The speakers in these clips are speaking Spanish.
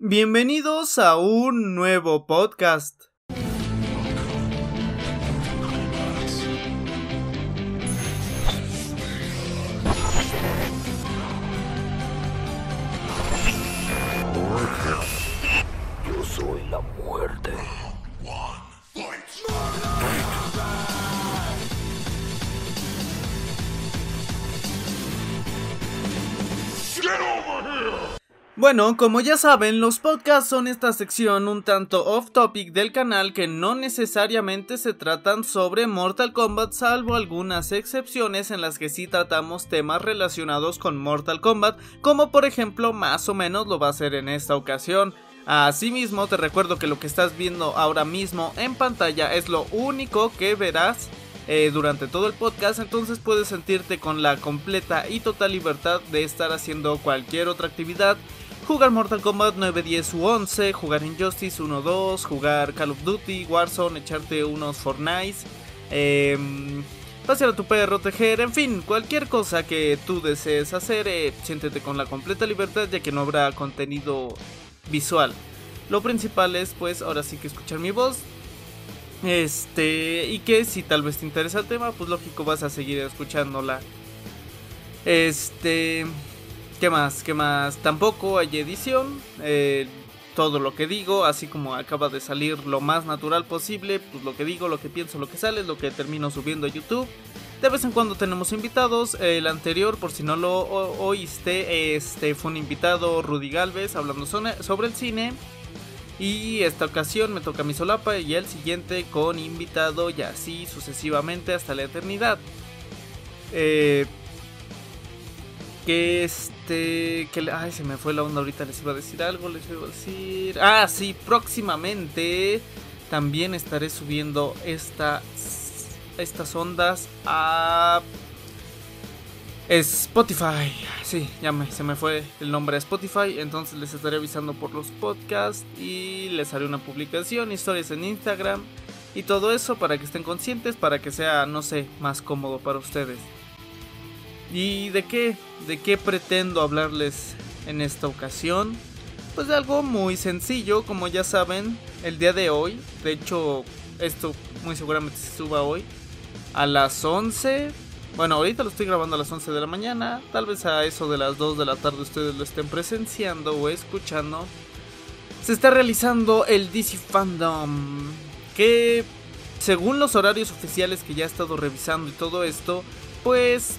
Bienvenidos a un nuevo podcast. Bueno, como ya saben, los podcasts son esta sección un tanto off topic del canal que no necesariamente se tratan sobre Mortal Kombat salvo algunas excepciones en las que sí tratamos temas relacionados con Mortal Kombat, como por ejemplo más o menos lo va a hacer en esta ocasión. Asimismo, te recuerdo que lo que estás viendo ahora mismo en pantalla es lo único que verás eh, durante todo el podcast, entonces puedes sentirte con la completa y total libertad de estar haciendo cualquier otra actividad jugar Mortal Kombat 9, 10 u 11, jugar Injustice 1, 2, jugar Call of Duty, Warzone, echarte unos Fortnite, eh, pasear a tu perro, tejer, en fin, cualquier cosa que tú desees hacer, eh, siéntete con la completa libertad ya que no habrá contenido visual. Lo principal es pues ahora sí que escuchar mi voz. Este, y que si tal vez te interesa el tema, pues lógico vas a seguir escuchándola. Este, ¿Qué más? ¿Qué más? Tampoco hay edición. Eh, todo lo que digo, así como acaba de salir lo más natural posible, pues lo que digo, lo que pienso, lo que sale, lo que termino subiendo a YouTube. De vez en cuando tenemos invitados. El anterior, por si no lo oíste, este fue un invitado, Rudy Galvez, hablando sobre el cine. Y esta ocasión me toca mi solapa y el siguiente con invitado y así sucesivamente hasta la eternidad. Eh, que este que ay se me fue la onda ahorita les iba a decir algo les iba a decir ah sí próximamente también estaré subiendo esta, estas ondas a Spotify sí ya me, se me fue el nombre de Spotify entonces les estaré avisando por los podcasts y les haré una publicación historias en Instagram y todo eso para que estén conscientes para que sea no sé más cómodo para ustedes ¿Y de qué? ¿De qué pretendo hablarles en esta ocasión? Pues de algo muy sencillo, como ya saben, el día de hoy, de hecho esto muy seguramente se suba hoy, a las 11, bueno, ahorita lo estoy grabando a las 11 de la mañana, tal vez a eso de las 2 de la tarde ustedes lo estén presenciando o escuchando, se está realizando el DC Fandom, que según los horarios oficiales que ya he estado revisando y todo esto, pues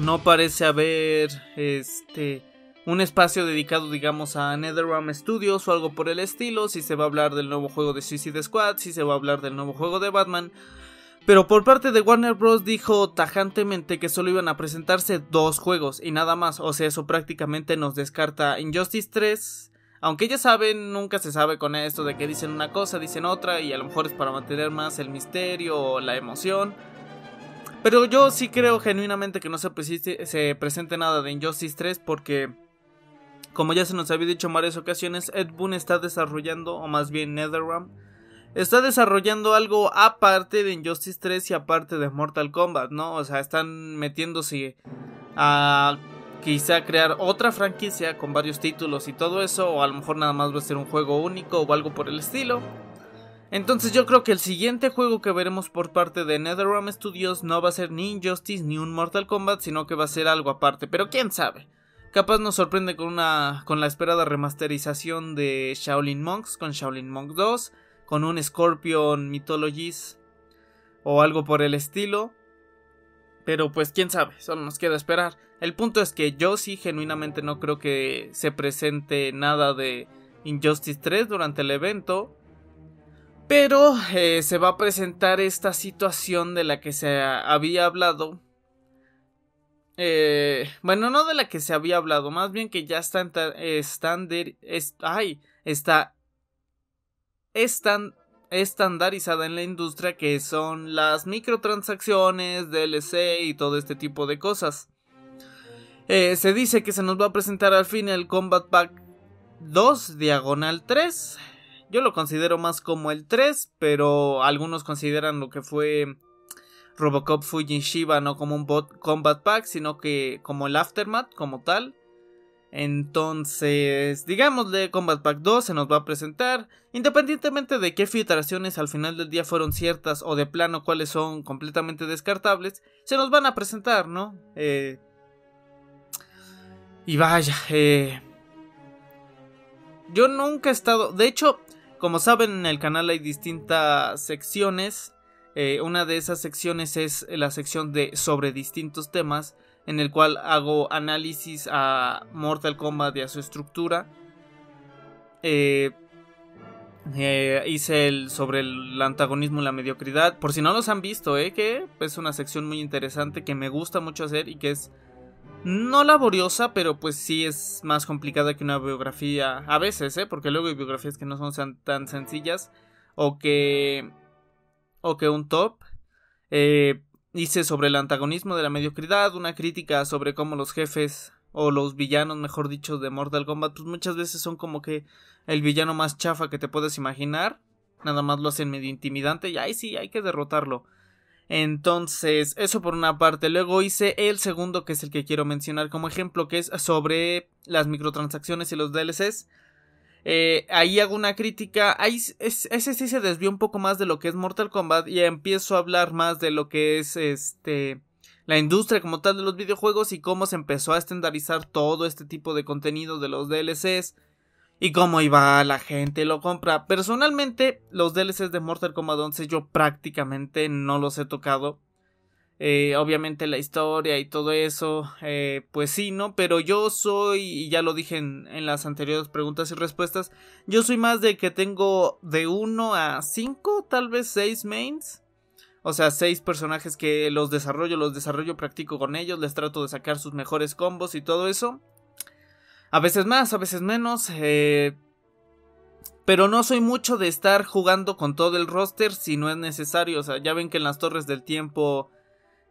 no parece haber este un espacio dedicado digamos a NetherRealm Studios o algo por el estilo, si se va a hablar del nuevo juego de Suicide Squad, si se va a hablar del nuevo juego de Batman. Pero por parte de Warner Bros. dijo tajantemente que solo iban a presentarse dos juegos y nada más, o sea, eso prácticamente nos descarta Injustice 3. Aunque ya saben, nunca se sabe con esto de que dicen una cosa, dicen otra y a lo mejor es para mantener más el misterio o la emoción. Pero yo sí creo genuinamente que no se, presente nada de Injustice 3 porque, como ya se nos había dicho en varias ocasiones, Ed Boon está desarrollando, o más bien NetherRealm, está desarrollando algo aparte de Injustice 3 y aparte de Mortal Kombat, ¿no? O sea, están metiéndose a quizá crear otra franquicia con varios títulos y todo eso, o a lo mejor nada más va a ser un juego único o algo por el estilo. Entonces yo creo que el siguiente juego que veremos por parte de NetherRealm Studios no va a ser ni Injustice ni un Mortal Kombat, sino que va a ser algo aparte, pero quién sabe. Capaz nos sorprende con una con la esperada remasterización de Shaolin Monks con Shaolin Monks 2, con un Scorpion Mythologies o algo por el estilo. Pero pues quién sabe, solo nos queda esperar. El punto es que yo sí genuinamente no creo que se presente nada de Injustice 3 durante el evento. Pero eh, se va a presentar esta situación de la que se había hablado. Eh, bueno, no de la que se había hablado, más bien que ya está ay, está estandarizada en la industria que son las microtransacciones, DLC y todo este tipo de cosas. Eh, se dice que se nos va a presentar al fin el Combat Pack 2 diagonal 3 yo lo considero más como el 3, pero algunos consideran lo que fue Robocop Fujin Shiba no como un bot Combat Pack, sino que como el Aftermath como tal. Entonces, digamos de Combat Pack 2 se nos va a presentar, independientemente de qué filtraciones al final del día fueron ciertas o de plano cuáles son completamente descartables, se nos van a presentar, ¿no? Eh, y vaya, eh, yo nunca he estado, de hecho, como saben en el canal hay distintas secciones, eh, una de esas secciones es la sección de sobre distintos temas en el cual hago análisis a Mortal Kombat y a su estructura. Eh, eh, hice el sobre el antagonismo y la mediocridad. Por si no los han visto, eh, que es una sección muy interesante que me gusta mucho hacer y que es no laboriosa, pero pues sí es más complicada que una biografía. A veces, eh, porque luego hay biografías que no son tan sencillas o que o que un top. Eh, Hice sobre el antagonismo de la mediocridad, una crítica sobre cómo los jefes o los villanos, mejor dicho, de Mortal Kombat, pues muchas veces son como que el villano más chafa que te puedes imaginar. Nada más lo hacen medio intimidante y ahí sí, hay que derrotarlo. Entonces, eso por una parte. Luego hice el segundo, que es el que quiero mencionar como ejemplo, que es sobre las microtransacciones y los DLCs. Eh, ahí hago una crítica. Ahí ese sí se desvió un poco más de lo que es Mortal Kombat. Y empiezo a hablar más de lo que es este. La industria como tal de los videojuegos y cómo se empezó a estandarizar todo este tipo de contenido de los DLCs y cómo iba la gente lo compra. Personalmente, los DLCs de Mortal Kombat 11 yo prácticamente no los he tocado. Eh, obviamente la historia y todo eso, eh, pues sí, ¿no? Pero yo soy, y ya lo dije en, en, las anteriores preguntas y respuestas, yo soy más de que tengo de 1 a 5, tal vez 6 mains. O sea, 6 personajes que los desarrollo, los desarrollo, practico con ellos, les trato de sacar sus mejores combos y todo eso. A veces más, a veces menos. Eh, pero no soy mucho de estar jugando con todo el roster si no es necesario. O sea, ya ven que en las torres del tiempo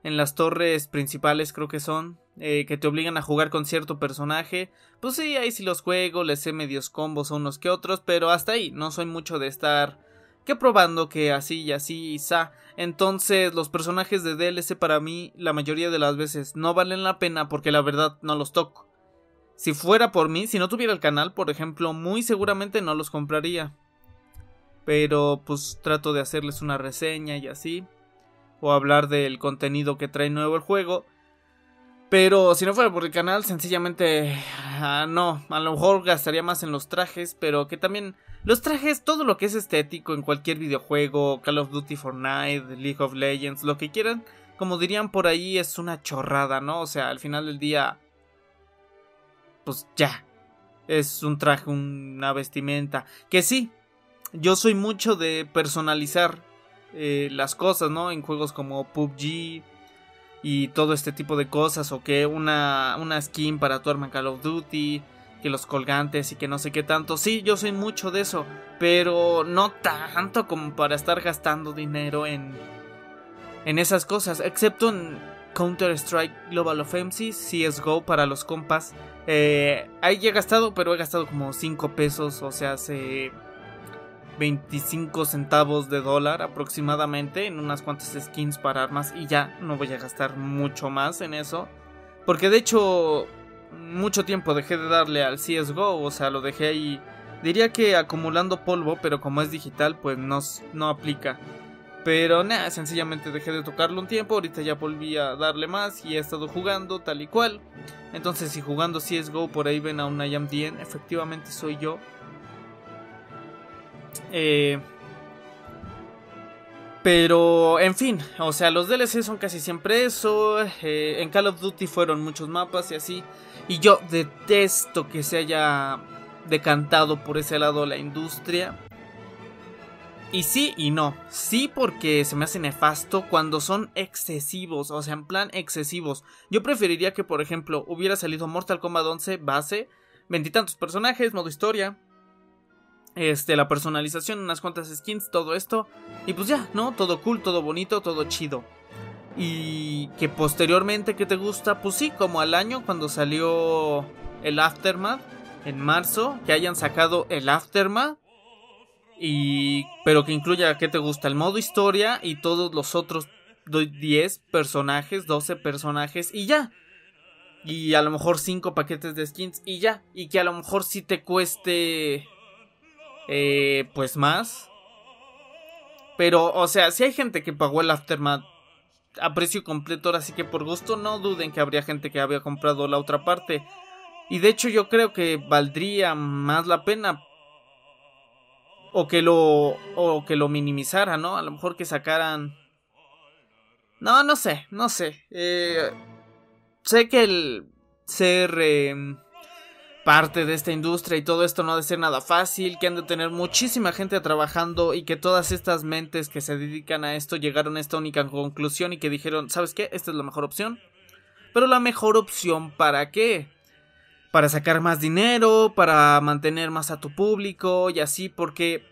en las torres principales creo que son, eh, que te obligan a jugar con cierto personaje. Pues sí, ahí sí los juego, les sé medios combos unos que otros, pero hasta ahí, no soy mucho de estar que probando que así y así y sa. Entonces los personajes de DLC para mí la mayoría de las veces no valen la pena porque la verdad no los toco. Si fuera por mí, si no tuviera el canal, por ejemplo, muy seguramente no los compraría. Pero pues trato de hacerles una reseña y así o hablar del contenido que trae nuevo el juego. Pero si no fuera por el canal, sencillamente ah, no, a lo mejor gastaría más en los trajes, pero que también los trajes, todo lo que es estético en cualquier videojuego, Call of Duty Fortnite, League of Legends, lo que quieran, como dirían por ahí, es una chorrada, ¿no? O sea, al final del día, pues ya, es un traje, una vestimenta, que sí, yo soy mucho de personalizar eh, las cosas, ¿no? En juegos como PUBG y todo este tipo de cosas, o que una, una skin para tu arma Call of Duty, que los colgantes y que no sé qué tanto. Sí, yo soy mucho de eso, pero no tanto como para estar gastando dinero en, en esas cosas, excepto en Counter Strike Global Offensive, CSGO para los compas. Eh, ahí he gastado, pero he gastado como 5 pesos, o sea, se 25 centavos de dólar aproximadamente en unas cuantas skins para armas y ya no voy a gastar mucho más en eso. Porque de hecho mucho tiempo dejé de darle al CSGO, o sea, lo dejé ahí diría que acumulando polvo, pero como es digital pues no, no aplica. Pero nada, sencillamente dejé de tocarlo un tiempo, ahorita ya volví a darle más y he estado jugando tal y cual. Entonces si jugando CSGO por ahí ven a una Yamdien, efectivamente soy yo. Eh, pero, en fin, o sea, los DLC son casi siempre eso. Eh, en Call of Duty fueron muchos mapas y así. Y yo detesto que se haya decantado por ese lado la industria. Y sí y no. Sí porque se me hace nefasto cuando son excesivos, o sea, en plan excesivos. Yo preferiría que, por ejemplo, hubiera salido Mortal Kombat 11 base, veintitantos personajes, modo historia, este, la personalización, unas cuantas skins, todo esto. Y pues ya, ¿no? Todo cool, todo bonito, todo chido. Y que posteriormente, ¿qué te gusta? Pues sí, como al año cuando salió el Aftermath, en marzo, que hayan sacado el Aftermath. Y, pero que incluya, ¿qué te gusta? El modo historia y todos los otros 10 personajes, 12 personajes y ya. y a lo mejor cinco paquetes de skins y ya. Y que a lo mejor sí te cueste eh, pues más. Pero, o sea, si hay gente que pagó el Aftermath a precio completo, así que por gusto no duden que habría gente que había comprado la otra parte. Y de hecho yo creo que valdría más la pena o que lo o que lo minimizara, ¿no? A lo mejor que sacaran No, no sé, no sé. Eh, sé que el ser em, parte de esta industria y todo esto no ha de ser nada fácil, que han de tener muchísima gente trabajando y que todas estas mentes que se dedican a esto llegaron a esta única conclusión y que dijeron, ¿sabes qué? Esta es la mejor opción. Pero la mejor opción para qué? Para sacar más dinero, para mantener más a tu público y así, porque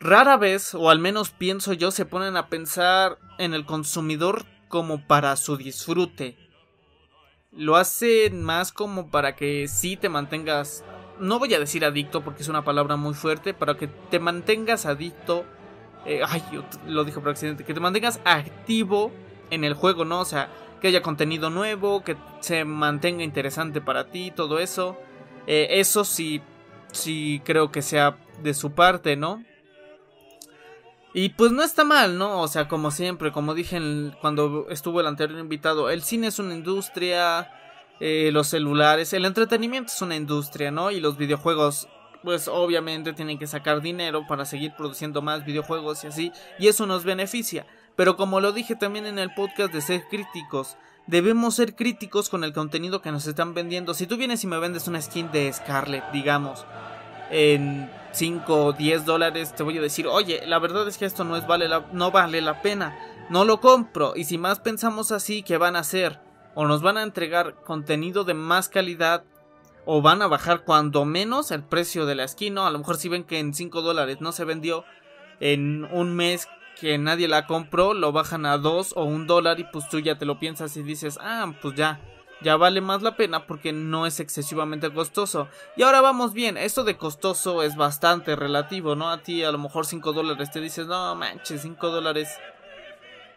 rara vez, o al menos pienso yo, se ponen a pensar en el consumidor como para su disfrute lo hacen más como para que sí te mantengas, no voy a decir adicto porque es una palabra muy fuerte, para que te mantengas adicto, eh, ay, yo lo dije por accidente, que te mantengas activo en el juego, ¿no? O sea, que haya contenido nuevo, que se mantenga interesante para ti, todo eso. Eh, eso sí, sí creo que sea de su parte, ¿no? Y pues no está mal, ¿no? O sea, como siempre, como dije cuando estuvo el anterior invitado, el cine es una industria, eh, los celulares, el entretenimiento es una industria, ¿no? Y los videojuegos, pues obviamente tienen que sacar dinero para seguir produciendo más videojuegos y así, y eso nos beneficia. Pero como lo dije también en el podcast de ser críticos, debemos ser críticos con el contenido que nos están vendiendo. Si tú vienes y me vendes una skin de Scarlet, digamos, en 5 o 10 dólares, te voy a decir, oye, la verdad es que esto no, es vale la, no vale la pena, no lo compro. Y si más pensamos así, ¿qué van a hacer? O nos van a entregar contenido de más calidad, o van a bajar cuando menos el precio de la esquina. A lo mejor si ven que en 5 dólares no se vendió en un mes que nadie la compró, lo bajan a 2 o 1 dólar y pues tú ya te lo piensas y dices, ah, pues ya, ya vale más la pena porque no es excesivamente costoso. Y ahora vamos bien, esto de costoso es bastante relativo, ¿no? A ti a lo mejor 5 dólares te dices, no manches, 5 dólares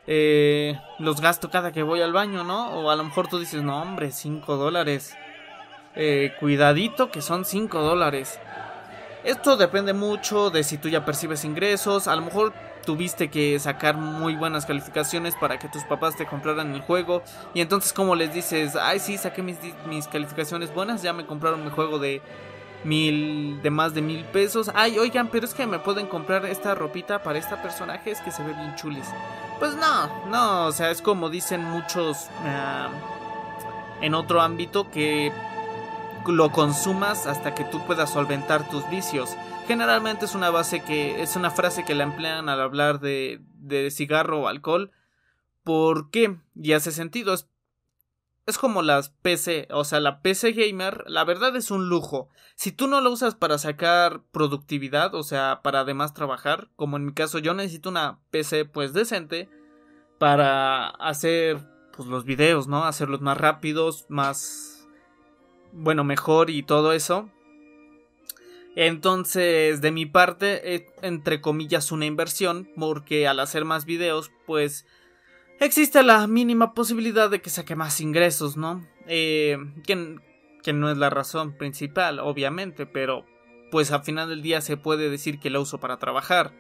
eh, los gasto cada que voy al baño, ¿no? O a lo mejor tú dices, no hombre, 5 dólares. Eh, cuidadito que son 5 dólares. Esto depende mucho de si tú ya percibes ingresos, a lo mejor tuviste que sacar muy buenas calificaciones para que tus papás te compraran el juego. Y entonces, como les dices, ay, sí, saqué mis, mis calificaciones buenas, ya me compraron mi juego de mil, de más de mil pesos. Ay, oigan, pero es que me pueden comprar esta ropita para esta personaje, es que se ve bien chulis. Pues no, no, o sea, es como dicen muchos uh, en otro ámbito que lo consumas hasta que tú puedas solventar tus vicios. Generalmente es una base que es una frase que la emplean al hablar de, de cigarro o alcohol. ¿Por qué? Y hace sentido. Es, es como las PC. O sea, la PC gamer, la verdad es un lujo. Si tú no lo usas para sacar productividad, o sea, para además trabajar, como en mi caso yo necesito una PC pues decente para hacer pues los videos, ¿no? Hacerlos más rápidos, más bueno, mejor y todo eso. Entonces, de mi parte, es entre comillas una inversión, porque al hacer más videos, pues existe la mínima posibilidad de que saque más ingresos, ¿no? Eh, que, que no es la razón principal, obviamente, pero pues al final del día se puede decir que la uso para trabajar.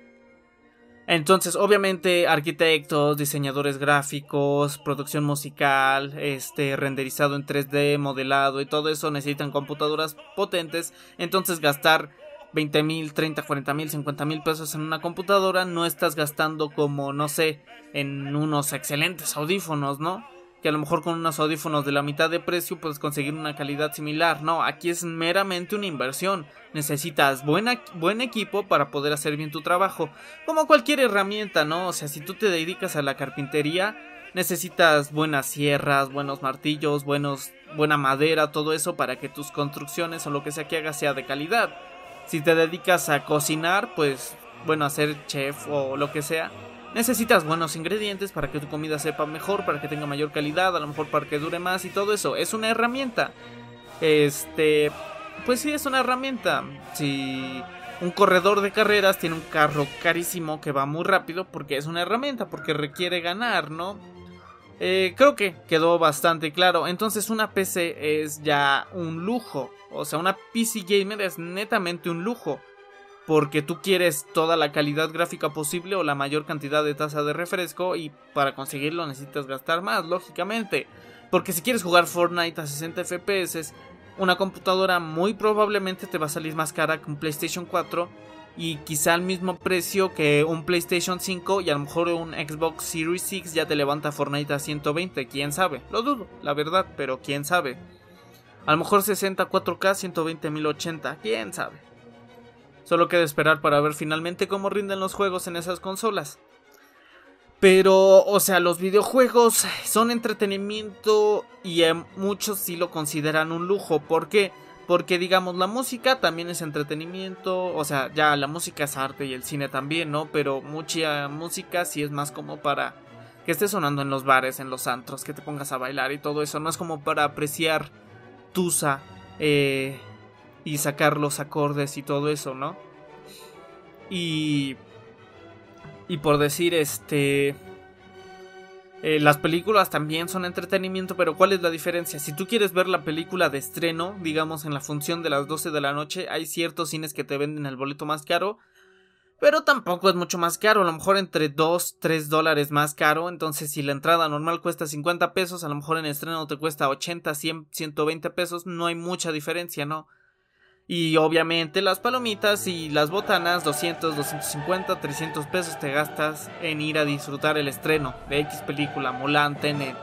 Entonces, obviamente, arquitectos, diseñadores gráficos, producción musical, este, renderizado en 3D, modelado y todo eso necesitan computadoras potentes. Entonces, gastar 20 mil, 30, 40 mil, 50 mil pesos en una computadora no estás gastando como, no sé, en unos excelentes audífonos, ¿no? Que a lo mejor con unos audífonos de la mitad de precio puedes conseguir una calidad similar. No, aquí es meramente una inversión. Necesitas buen equipo para poder hacer bien tu trabajo. Como cualquier herramienta, ¿no? O sea, si tú te dedicas a la carpintería, necesitas buenas sierras, buenos martillos, buenos, buena madera, todo eso para que tus construcciones o lo que sea que hagas sea de calidad. Si te dedicas a cocinar, pues, bueno, a ser chef o lo que sea, Necesitas buenos ingredientes para que tu comida sepa mejor, para que tenga mayor calidad, a lo mejor para que dure más y todo eso. Es una herramienta. Este, pues sí, es una herramienta. Si un corredor de carreras tiene un carro carísimo que va muy rápido porque es una herramienta, porque requiere ganar, ¿no? Eh, creo que quedó bastante claro. Entonces una PC es ya un lujo. O sea, una PC gamer es netamente un lujo. Porque tú quieres toda la calidad gráfica posible o la mayor cantidad de tasa de refresco. Y para conseguirlo necesitas gastar más, lógicamente. Porque si quieres jugar Fortnite a 60 FPS, una computadora muy probablemente te va a salir más cara que un PlayStation 4 y quizá al mismo precio que un PlayStation 5 y a lo mejor un Xbox Series 6 ya te levanta Fortnite a 120, quién sabe, lo dudo, la verdad, pero quién sabe. A lo mejor 60 4K 120 1080, quién sabe. Solo queda esperar para ver finalmente cómo rinden los juegos en esas consolas. Pero, o sea, los videojuegos son entretenimiento y muchos sí lo consideran un lujo. ¿Por qué? Porque digamos, la música también es entretenimiento, o sea, ya la música es arte y el cine también, ¿no? Pero mucha música sí es más como para que esté sonando en los bares, en los antros, que te pongas a bailar y todo eso, no es como para apreciar Tusa eh, y sacar los acordes y todo eso, ¿no? Y... Y por decir, este... Eh, las películas también son entretenimiento, pero ¿cuál es la diferencia? Si tú quieres ver la película de estreno, digamos en la función de las 12 de la noche, hay ciertos cines que te venden el boleto más caro, pero tampoco es mucho más caro, a lo mejor entre 2, 3 dólares más caro, entonces si la entrada normal cuesta 50 pesos, a lo mejor en estreno te cuesta 80, 100, 120 pesos, no hay mucha diferencia, ¿no? Y obviamente las palomitas y las botanas, 200, 250, 300 pesos te gastas en ir a disfrutar el estreno de X película, Mulan, Tenet,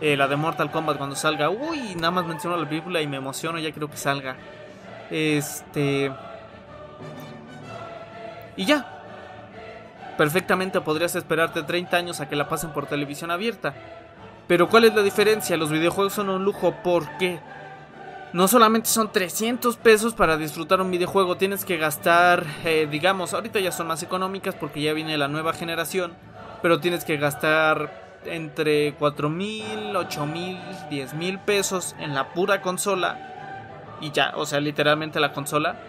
eh, la de Mortal Kombat cuando salga. Uy, nada más menciono la película y me emociono, ya creo que salga. Este... Y ya. Perfectamente podrías esperarte 30 años a que la pasen por televisión abierta. Pero ¿cuál es la diferencia? Los videojuegos son un lujo. ¿Por qué? No solamente son 300 pesos para disfrutar un videojuego, tienes que gastar, eh, digamos, ahorita ya son más económicas porque ya viene la nueva generación, pero tienes que gastar entre 4 mil, 8 mil, 10 mil pesos en la pura consola. Y ya, o sea, literalmente la consola.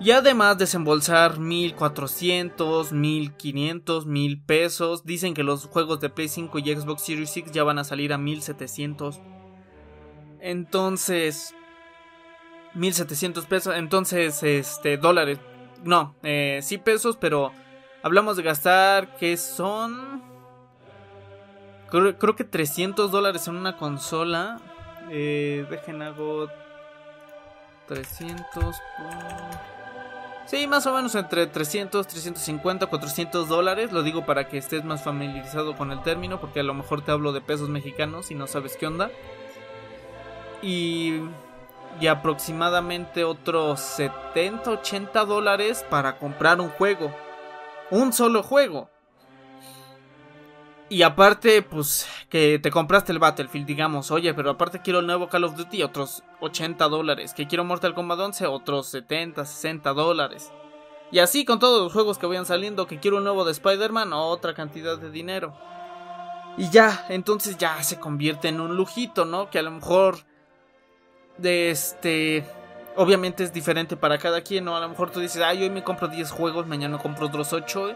Y además desembolsar 1400, 1500, 1000 pesos. Dicen que los juegos de Play 5 y Xbox Series X ya van a salir a 1700 entonces, 1700 pesos. Entonces, este, dólares. No, eh, sí pesos, pero hablamos de gastar que son... Creo, creo que 300 dólares en una consola. Eh, dejen hago 300 por... Sí, más o menos entre 300, 350, 400 dólares. Lo digo para que estés más familiarizado con el término, porque a lo mejor te hablo de pesos mexicanos y no sabes qué onda y, y aproximadamente otros 70, 80 dólares para comprar un juego. Un solo juego. Y aparte, pues, que te compraste el Battlefield, digamos, oye, pero aparte quiero el nuevo Call of Duty, otros 80 dólares. Que quiero Mortal Kombat 11, otros 70, 60 dólares. Y así con todos los juegos que vayan saliendo, que quiero un nuevo de Spider-Man, otra cantidad de dinero. Y ya, entonces ya se convierte en un lujito, ¿no? Que a lo mejor de este obviamente es diferente para cada quien, ¿no? A lo mejor tú dices, ay, hoy me compro 10 juegos, mañana compro otros 8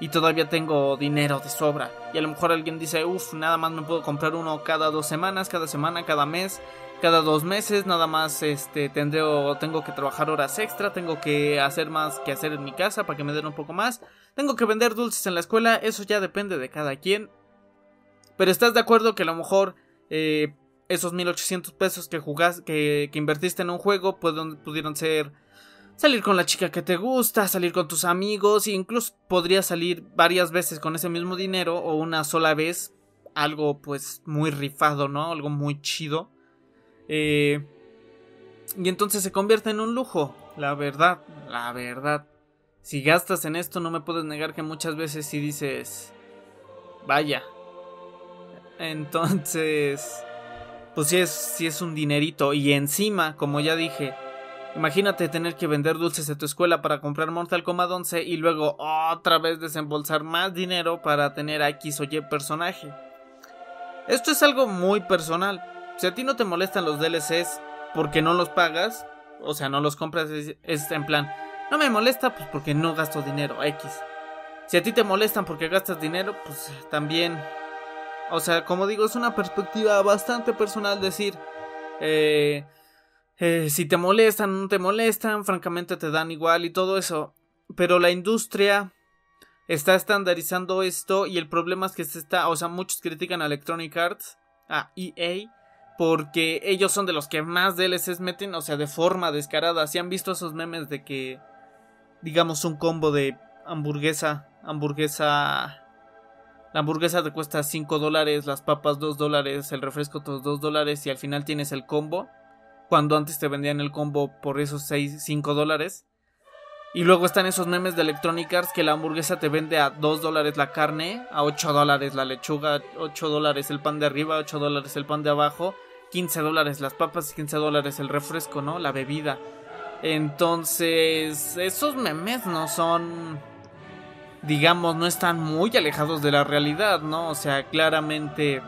y todavía tengo dinero de sobra. Y a lo mejor alguien dice, uff, nada más me puedo comprar uno cada dos semanas, cada semana, cada mes, cada dos meses, nada más este tendré o tengo que trabajar horas extra, tengo que hacer más que hacer en mi casa para que me den un poco más, tengo que vender dulces en la escuela, eso ya depende de cada quien. Pero estás de acuerdo que a lo mejor eh, esos 1800 pesos que jugás, que, invertiste en un juego, pudieron ser salir con la chica que te gusta, salir con tus amigos, e incluso podría salir varias veces con ese mismo dinero o una sola vez, algo pues muy rifado, ¿no? Algo muy chido. Eh, y entonces se convierte en un lujo, la verdad, la verdad. Si gastas en esto, no me puedes negar que muchas veces si dices, vaya. Entonces pues sí es, es un dinerito. Y encima, como ya dije, imagínate tener que vender dulces de tu escuela para comprar Mortal Kombat 11 y luego otra vez desembolsar más dinero para tener a X o Y personaje. Esto es algo muy personal. Si a ti no te molestan los DLCs porque no los pagas, o sea, no los compras, es, es en plan, no me molesta pues porque no gasto dinero, X. Si a ti te molestan porque gastas dinero, pues también O sea, como digo, es una perspectiva bastante personal decir, eh, eh, si te molestan, no te molestan, francamente te dan igual y todo eso. Pero la industria está estandarizando esto y el problema es que se está, o sea, muchos critican a Electronic Arts, a EA, porque ellos son de los que más DLCs meten, o sea, de forma descarada. Si han visto esos memes de que, digamos, un combo de hamburguesa, hamburguesa... La hamburguesa te cuesta 5 dólares, las papas 2 dólares, el refresco 2 dólares y al final tienes el combo. Cuando antes te vendían el combo por esos 6, 5 dólares. Y luego están esos memes de Electronic Arts que la hamburguesa te vende a 2 dólares la carne, a 8 dólares la lechuga, 8 dólares el pan de arriba, 8 dólares el pan de abajo, 15 dólares las papas y 15 dólares el refresco, ¿no? La bebida. Entonces, esos memes no son, digamos, no están muy alejados de la realidad, ¿no? O sea, claramente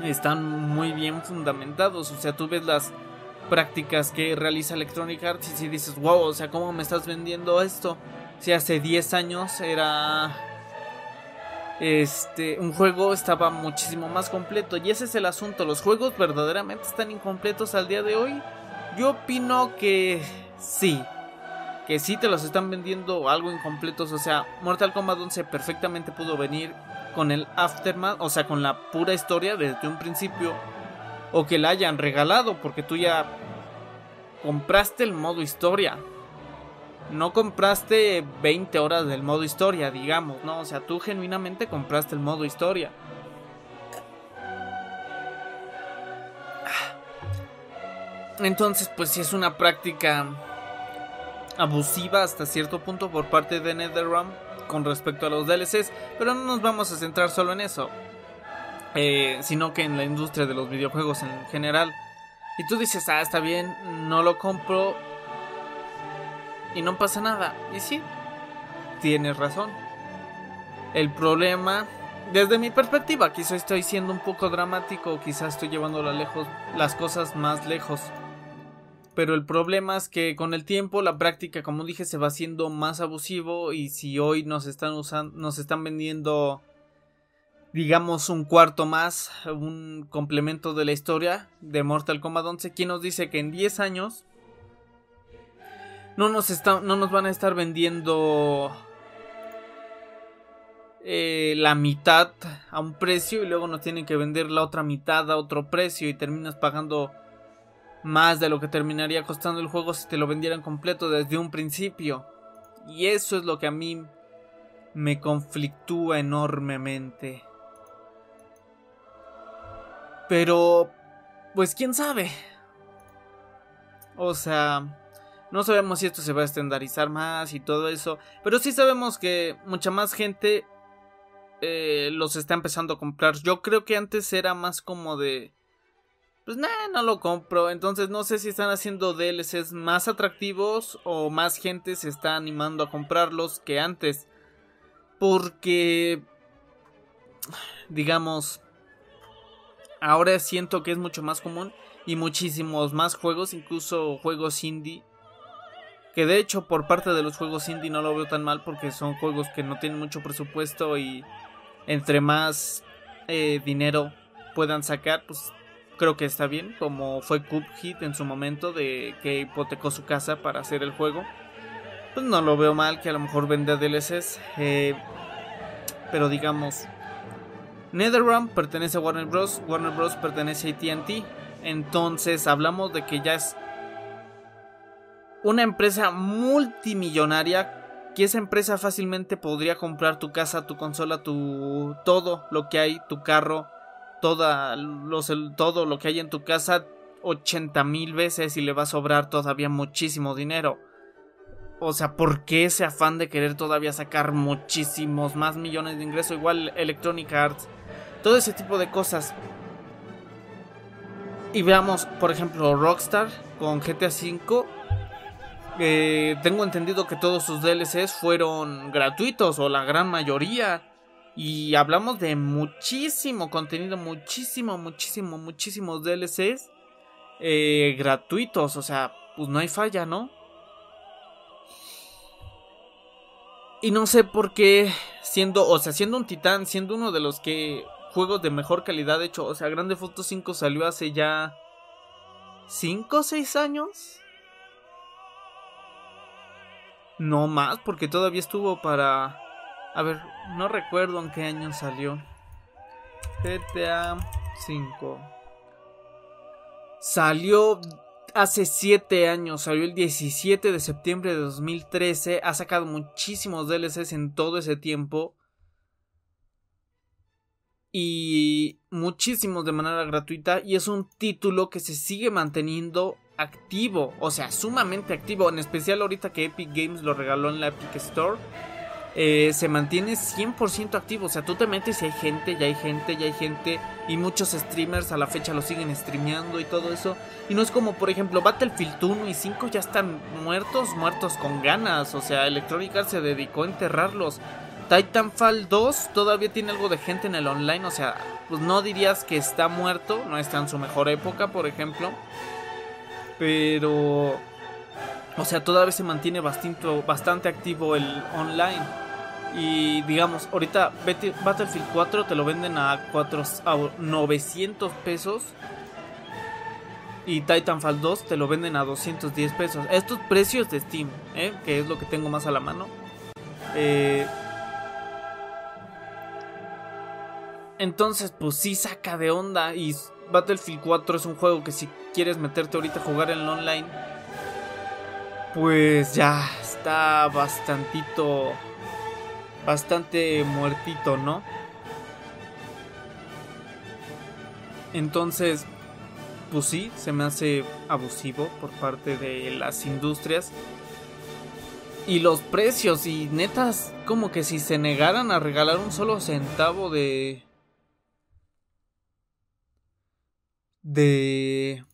están muy bien fundamentados. O sea, tú ves las prácticas que realiza Electronic Arts y dices, wow, o sea, ¿cómo me estás vendiendo esto? Si hace 10 años era este un juego estaba muchísimo más completo y ese es el asunto, los juegos verdaderamente están incompletos al día de hoy. Yo opino que sí, que sí te los están vendiendo algo incompletos, o sea, Mortal Kombat 11 perfectamente pudo venir con el aftermath, o sea, con la pura historia desde un principio o que la hayan regalado porque tú ya compraste el modo historia. No compraste 20 horas del modo historia, digamos, ¿no? O sea, tú genuinamente compraste el modo historia. Entonces, pues sí es una práctica abusiva hasta cierto punto por parte de NetherRealm con respecto a los DLCs, pero no nos vamos a centrar solo en eso. Eh, sino que en la industria de los videojuegos en general. Y tú dices, ah, está bien, no lo compro y no pasa nada. Y sí, tienes razón. El problema, desde mi perspectiva, quizá estoy siendo un poco dramático, quizás estoy llevando lejos, las cosas más lejos. Pero el problema es que con el tiempo la práctica, como dije, se va haciendo más abusivo y si hoy nos están usando, nos están vendiendo digamos un cuarto más, un complemento de la historia de Mortal Kombat 11, quien nos dice que en 10 años no nos, no nos van a estar vendiendo eh, la mitad a un precio y luego nos tienen que vender la otra mitad a otro precio y terminas pagando más de lo que terminaría costando el juego si te lo vendieran completo desde un principio. Y eso es lo que a mí me conflictúa enormemente. Pero, pues quién sabe. O sea, no sabemos si esto se va a estandarizar más y todo eso. Pero sí sabemos que mucha más gente eh, los está empezando a comprar. Yo creo que antes era más como de... Pues nada, no lo compro. Entonces no sé si están haciendo DLCs más atractivos o más gente se está animando a comprarlos que antes. Porque... Digamos ahora siento que es mucho más común y muchísimos más juegos, incluso juegos indie. Que de hecho por parte de los juegos indie no lo veo tan mal porque son juegos que no tienen mucho presupuesto y entre más eh, dinero puedan sacar, pues creo que está bien, como fue Hit en su momento de que hipotecó su casa para hacer el juego. Pues no lo veo mal que a lo mejor venda DLCs, eh, pero digamos NetherRealm pertenece a Warner Bros. Warner Bros. pertenece a ATT. Entonces hablamos de que ya es una empresa multimillonaria. Que esa empresa fácilmente podría comprar tu casa, tu consola, tu todo lo que hay, tu carro, toda todo lo que hay en tu casa 80 mil veces y le va a sobrar todavía muchísimo dinero. O sea, ¿por qué ese afán de querer todavía sacar muchísimos más millones de ingresos? Igual Electronic Arts todo ese tipo de cosas. Y veamos, por ejemplo, Rockstar con GTA V. Eh, tengo entendido que todos sus DLCs fueron gratuitos o la gran mayoría. Y hablamos de muchísimo contenido, muchísimo, muchísimo, muchísimos DLCs eh, gratuitos. O sea, pues no hay falla, ¿no? Y no sé por qué, siendo, o sea, siendo un titán, siendo uno de los que juegos de mejor calidad hecho. O sea, Grande Foto 5 salió hace ya 5 o 6 años. No más, porque todavía estuvo para... A ver, no recuerdo en qué año salió. GTA 5. Salió hace 7 años, salió el 17 de septiembre de 2013. Ha sacado muchísimos DLCs en todo ese tiempo. Y muchísimos de manera gratuita. Y es un título que se sigue manteniendo activo, o sea, sumamente activo, en especial ahorita que Epic Games lo regaló en la Epic Store. Eh, se mantiene 100% activo. O sea, tú te metes y hay gente, ya hay gente, ya hay gente. Y muchos streamers a la fecha lo siguen streameando y todo eso. Y no es como, por ejemplo, Battlefield 1 y 5 ya están muertos, muertos con ganas. O sea, Electronic Arts se dedicó a enterrarlos. Titanfall 2 todavía tiene algo de gente en el online. O sea, pues no dirías que está muerto. No está en su mejor época, por ejemplo. Pero... O sea, todavía se mantiene bastante, bastante activo el online. Y digamos, ahorita Battlefield 4 te lo venden a, 4, a 900 pesos. Y Titanfall 2 te lo venden a 210 pesos. Estos precios de Steam, ¿eh? que es lo que tengo más a la mano. Eh, entonces, pues sí saca de onda. Y Battlefield 4 es un juego que si quieres meterte ahorita a jugar en el online, pues ya está bastantito, bastante muertito, ¿no? Entonces, pues sí, se me hace abusivo por parte de las industrias. Y los precios, y netas, como que si se negaran a regalar un solo centavo de, de...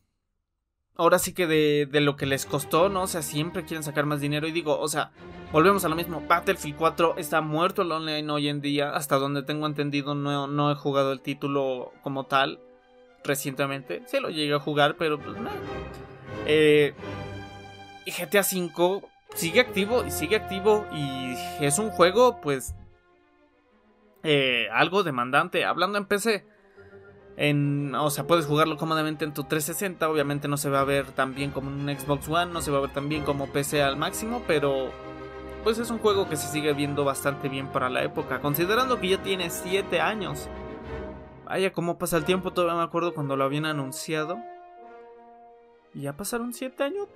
Ahora sí que de, de, lo que les costó, ¿no? O sea, siempre quieren sacar más dinero. Y digo, o sea, volvemos a lo mismo. Battlefield 4 está muerto el online hoy en día. Hasta donde tengo entendido, no, no he jugado el título como tal recientemente. Se lo llegué a jugar, pero pues no. Eh, y GTA V sigue activo y sigue activo. Y es un juego, pues. Eh, algo demandante. Hablando en PC o sea, puedes jugarlo cómodamente en tu 360. Obviamente no se va a ver tan bien como en un Xbox One, no se va a ver tan bien como PC al máximo, pero pues es un juego que se sigue viendo bastante bien para la época, considerando que ya tiene 7 años. Vaya, cómo pasa el tiempo, todavía me acuerdo cuando lo habían anunciado. Ya pasaron 7 años.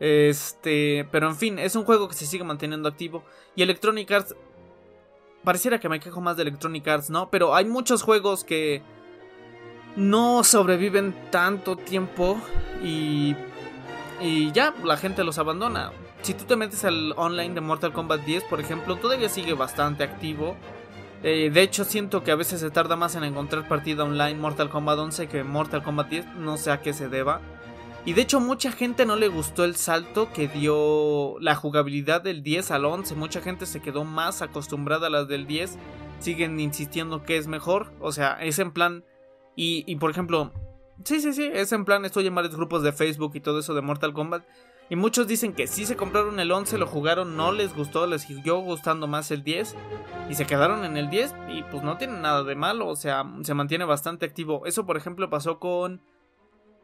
Este, pero en fin, es un juego que se sigue manteniendo activo. Y Electronic Arts pareciera que me quejo más de Electronic Arts, ¿no? Pero hay muchos juegos que no sobreviven tanto tiempo y, y ya la gente los abandona. Si tú te metes al online de Mortal Kombat 10, por ejemplo, todavía sigue bastante activo. Eh, de hecho, siento que a veces se tarda más en encontrar partida online Mortal Kombat 11 que Mortal Kombat 10. No sé a qué se deba. Y de hecho mucha gente no le gustó el salto que dio la jugabilidad del 10 al 11. Mucha gente se quedó más acostumbrada a las del 10. Siguen insistiendo que es mejor. O sea, es en plan... Y, y por ejemplo... Sí, sí, sí, es en plan, estoy en varios grupos de Facebook y todo eso de Mortal Kombat. Y muchos dicen que sí se compraron el 11, lo jugaron, no les gustó, les siguió gustando más el 10. Y se quedaron en el 10 y pues no tiene nada de malo, o sea, se mantiene bastante activo. Eso por ejemplo pasó con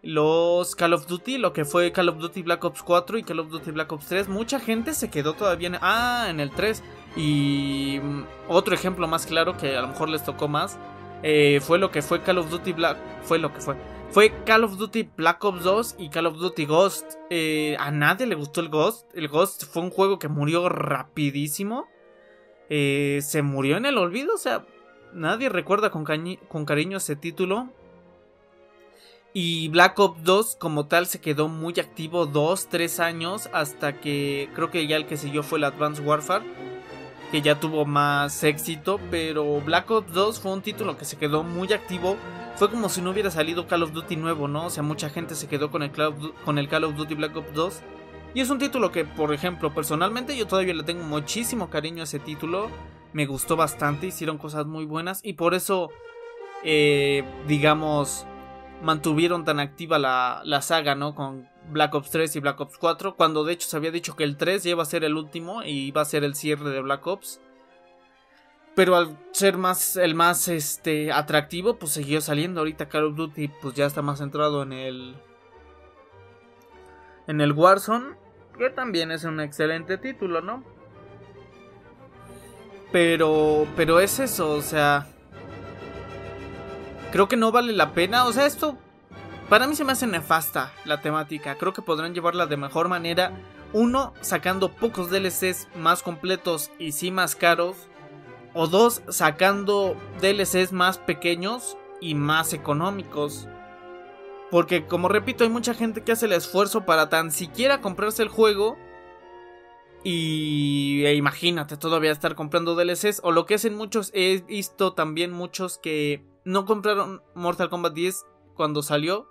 los Call of Duty, lo que fue Call of Duty Black Ops 4 y Call of Duty Black Ops 3, mucha gente se quedó todavía en, ah, en el 3. Y mm, otro ejemplo más claro que a lo mejor les tocó más, eh, fue lo que fue Call of Duty Black, fue lo que fue. Fue Call of Duty Black Ops 2 y Call of Duty Ghost. Eh, a nadie le gustó el Ghost. El Ghost fue un juego que murió rapidísimo. Eh, se murió en el olvido, o sea, nadie recuerda con, con cariño ese título. Y Black Ops 2 como tal se quedó muy activo 2, 3 años hasta que creo que ya el que siguió fue el Advanced Warfare, que ya tuvo más éxito, pero Black Ops 2 fue un título que se quedó muy activo. Fue como si no hubiera salido Call of Duty nuevo, ¿no? O sea, mucha gente se quedó con el, con el Call of Duty Black Ops 2. Y es un título que, por ejemplo, personalmente yo todavía le tengo muchísimo cariño a ese título. Me gustó bastante, hicieron cosas muy buenas y por eso, eh, digamos, mantuvieron tan activa la, la, saga, ¿no? Con Black Ops 3 y Black Ops 4, cuando de hecho se había dicho que el 3 ya iba a ser el último y iba a ser el cierre de Black Ops. Pero al ser más el más este atractivo, pues siguió saliendo. Ahorita Call of Duty pues ya está más centrado en el en el Warzone, que también es un excelente título, ¿no? Pero pero es eso, o sea, creo que no vale la pena, o sea, esto para mí se me hace nefasta la temática. Creo que podrán llevarla de mejor manera. Uno, sacando pocos DLCs más completos y sí más caros. O dos, sacando DLCs más pequeños y más económicos. Porque como repito, hay mucha gente que hace el esfuerzo para tan siquiera comprarse el juego. Y e imagínate todavía estar comprando DLCs. O lo que hacen muchos, he visto también muchos que no compraron Mortal Kombat 10 cuando salió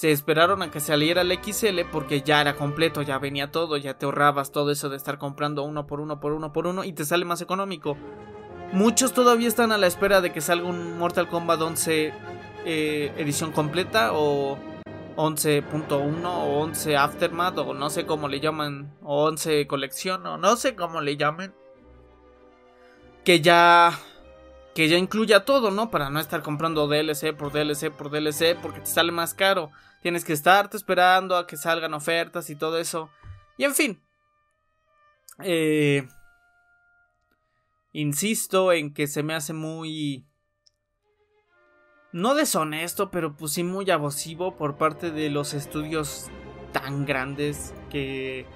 se esperaron a que saliera el XL porque ya era completo, ya venía todo, ya te ahorrabas todo eso de estar comprando uno por uno por uno por uno y te sale más económico. Muchos todavía están a la espera de que salga un Mortal Kombat 11 eh, edición completa o 11.1 o 11 Aftermath o no sé cómo le llaman o 11 colección o no sé cómo le llamen. Que ya que ya incluya todo, ¿no? Para no estar comprando DLC por DLC por DLC porque te sale más caro. Tienes que estarte esperando a que salgan ofertas y todo eso. Y en fin. Eh, insisto en que se me hace muy... No deshonesto, pero pues sí muy abusivo por parte de los estudios tan grandes que...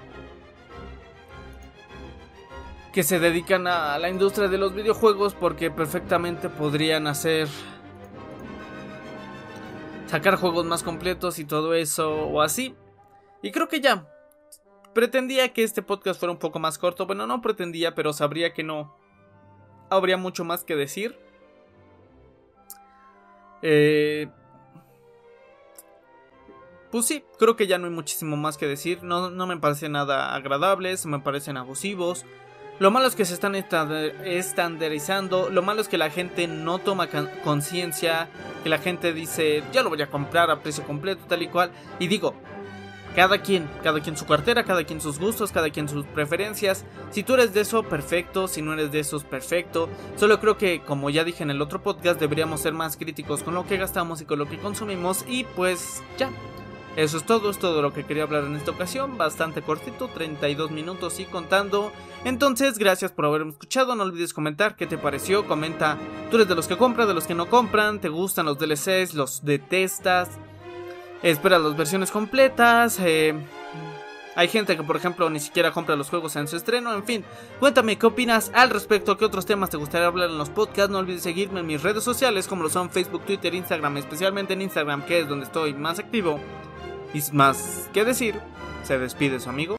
que se dedican a la industria de los videojuegos porque perfectamente podrían hacer sacar juegos más completos y todo eso o así. Y creo que ya. Pretendía que este podcast fuera un poco más corto. Bueno, no pretendía, pero sabría que no. Habría mucho más que decir. Eh, pues sí, creo que ya no hay muchísimo más que decir. No, no me parecen nada agradables, me parecen abusivos. Lo malo es que se están estandarizando. Lo malo es que la gente no toma conciencia. Que la gente dice, ya lo voy a comprar a precio completo, tal y cual. Y digo, cada quien, cada quien su cartera, cada quien sus gustos, cada quien sus preferencias. Si tú eres de eso, perfecto. Si no eres de esos, perfecto. Solo creo que, como ya dije en el otro podcast, deberíamos ser más críticos con lo que gastamos y con lo que consumimos. Y pues ya, eso es todo, es todo lo que quería hablar en esta ocasión, bastante cortito, 32 minutos y contando. Entonces, gracias por haberme escuchado, no olvides comentar qué te pareció, comenta, tú eres de los que compran, de los que no compran, te gustan los DLCs, los detestas, esperas las versiones completas, eh, hay gente que, por ejemplo, ni siquiera compra los juegos en su estreno. En fin, cuéntame qué opinas al respecto, qué otros temas te gustaría hablar en los podcasts. No olvides seguirme en mis redes sociales, como lo son Facebook, Twitter, Instagram, especialmente en Instagram, que es donde estoy más activo. Y más que decir, se despide su amigo.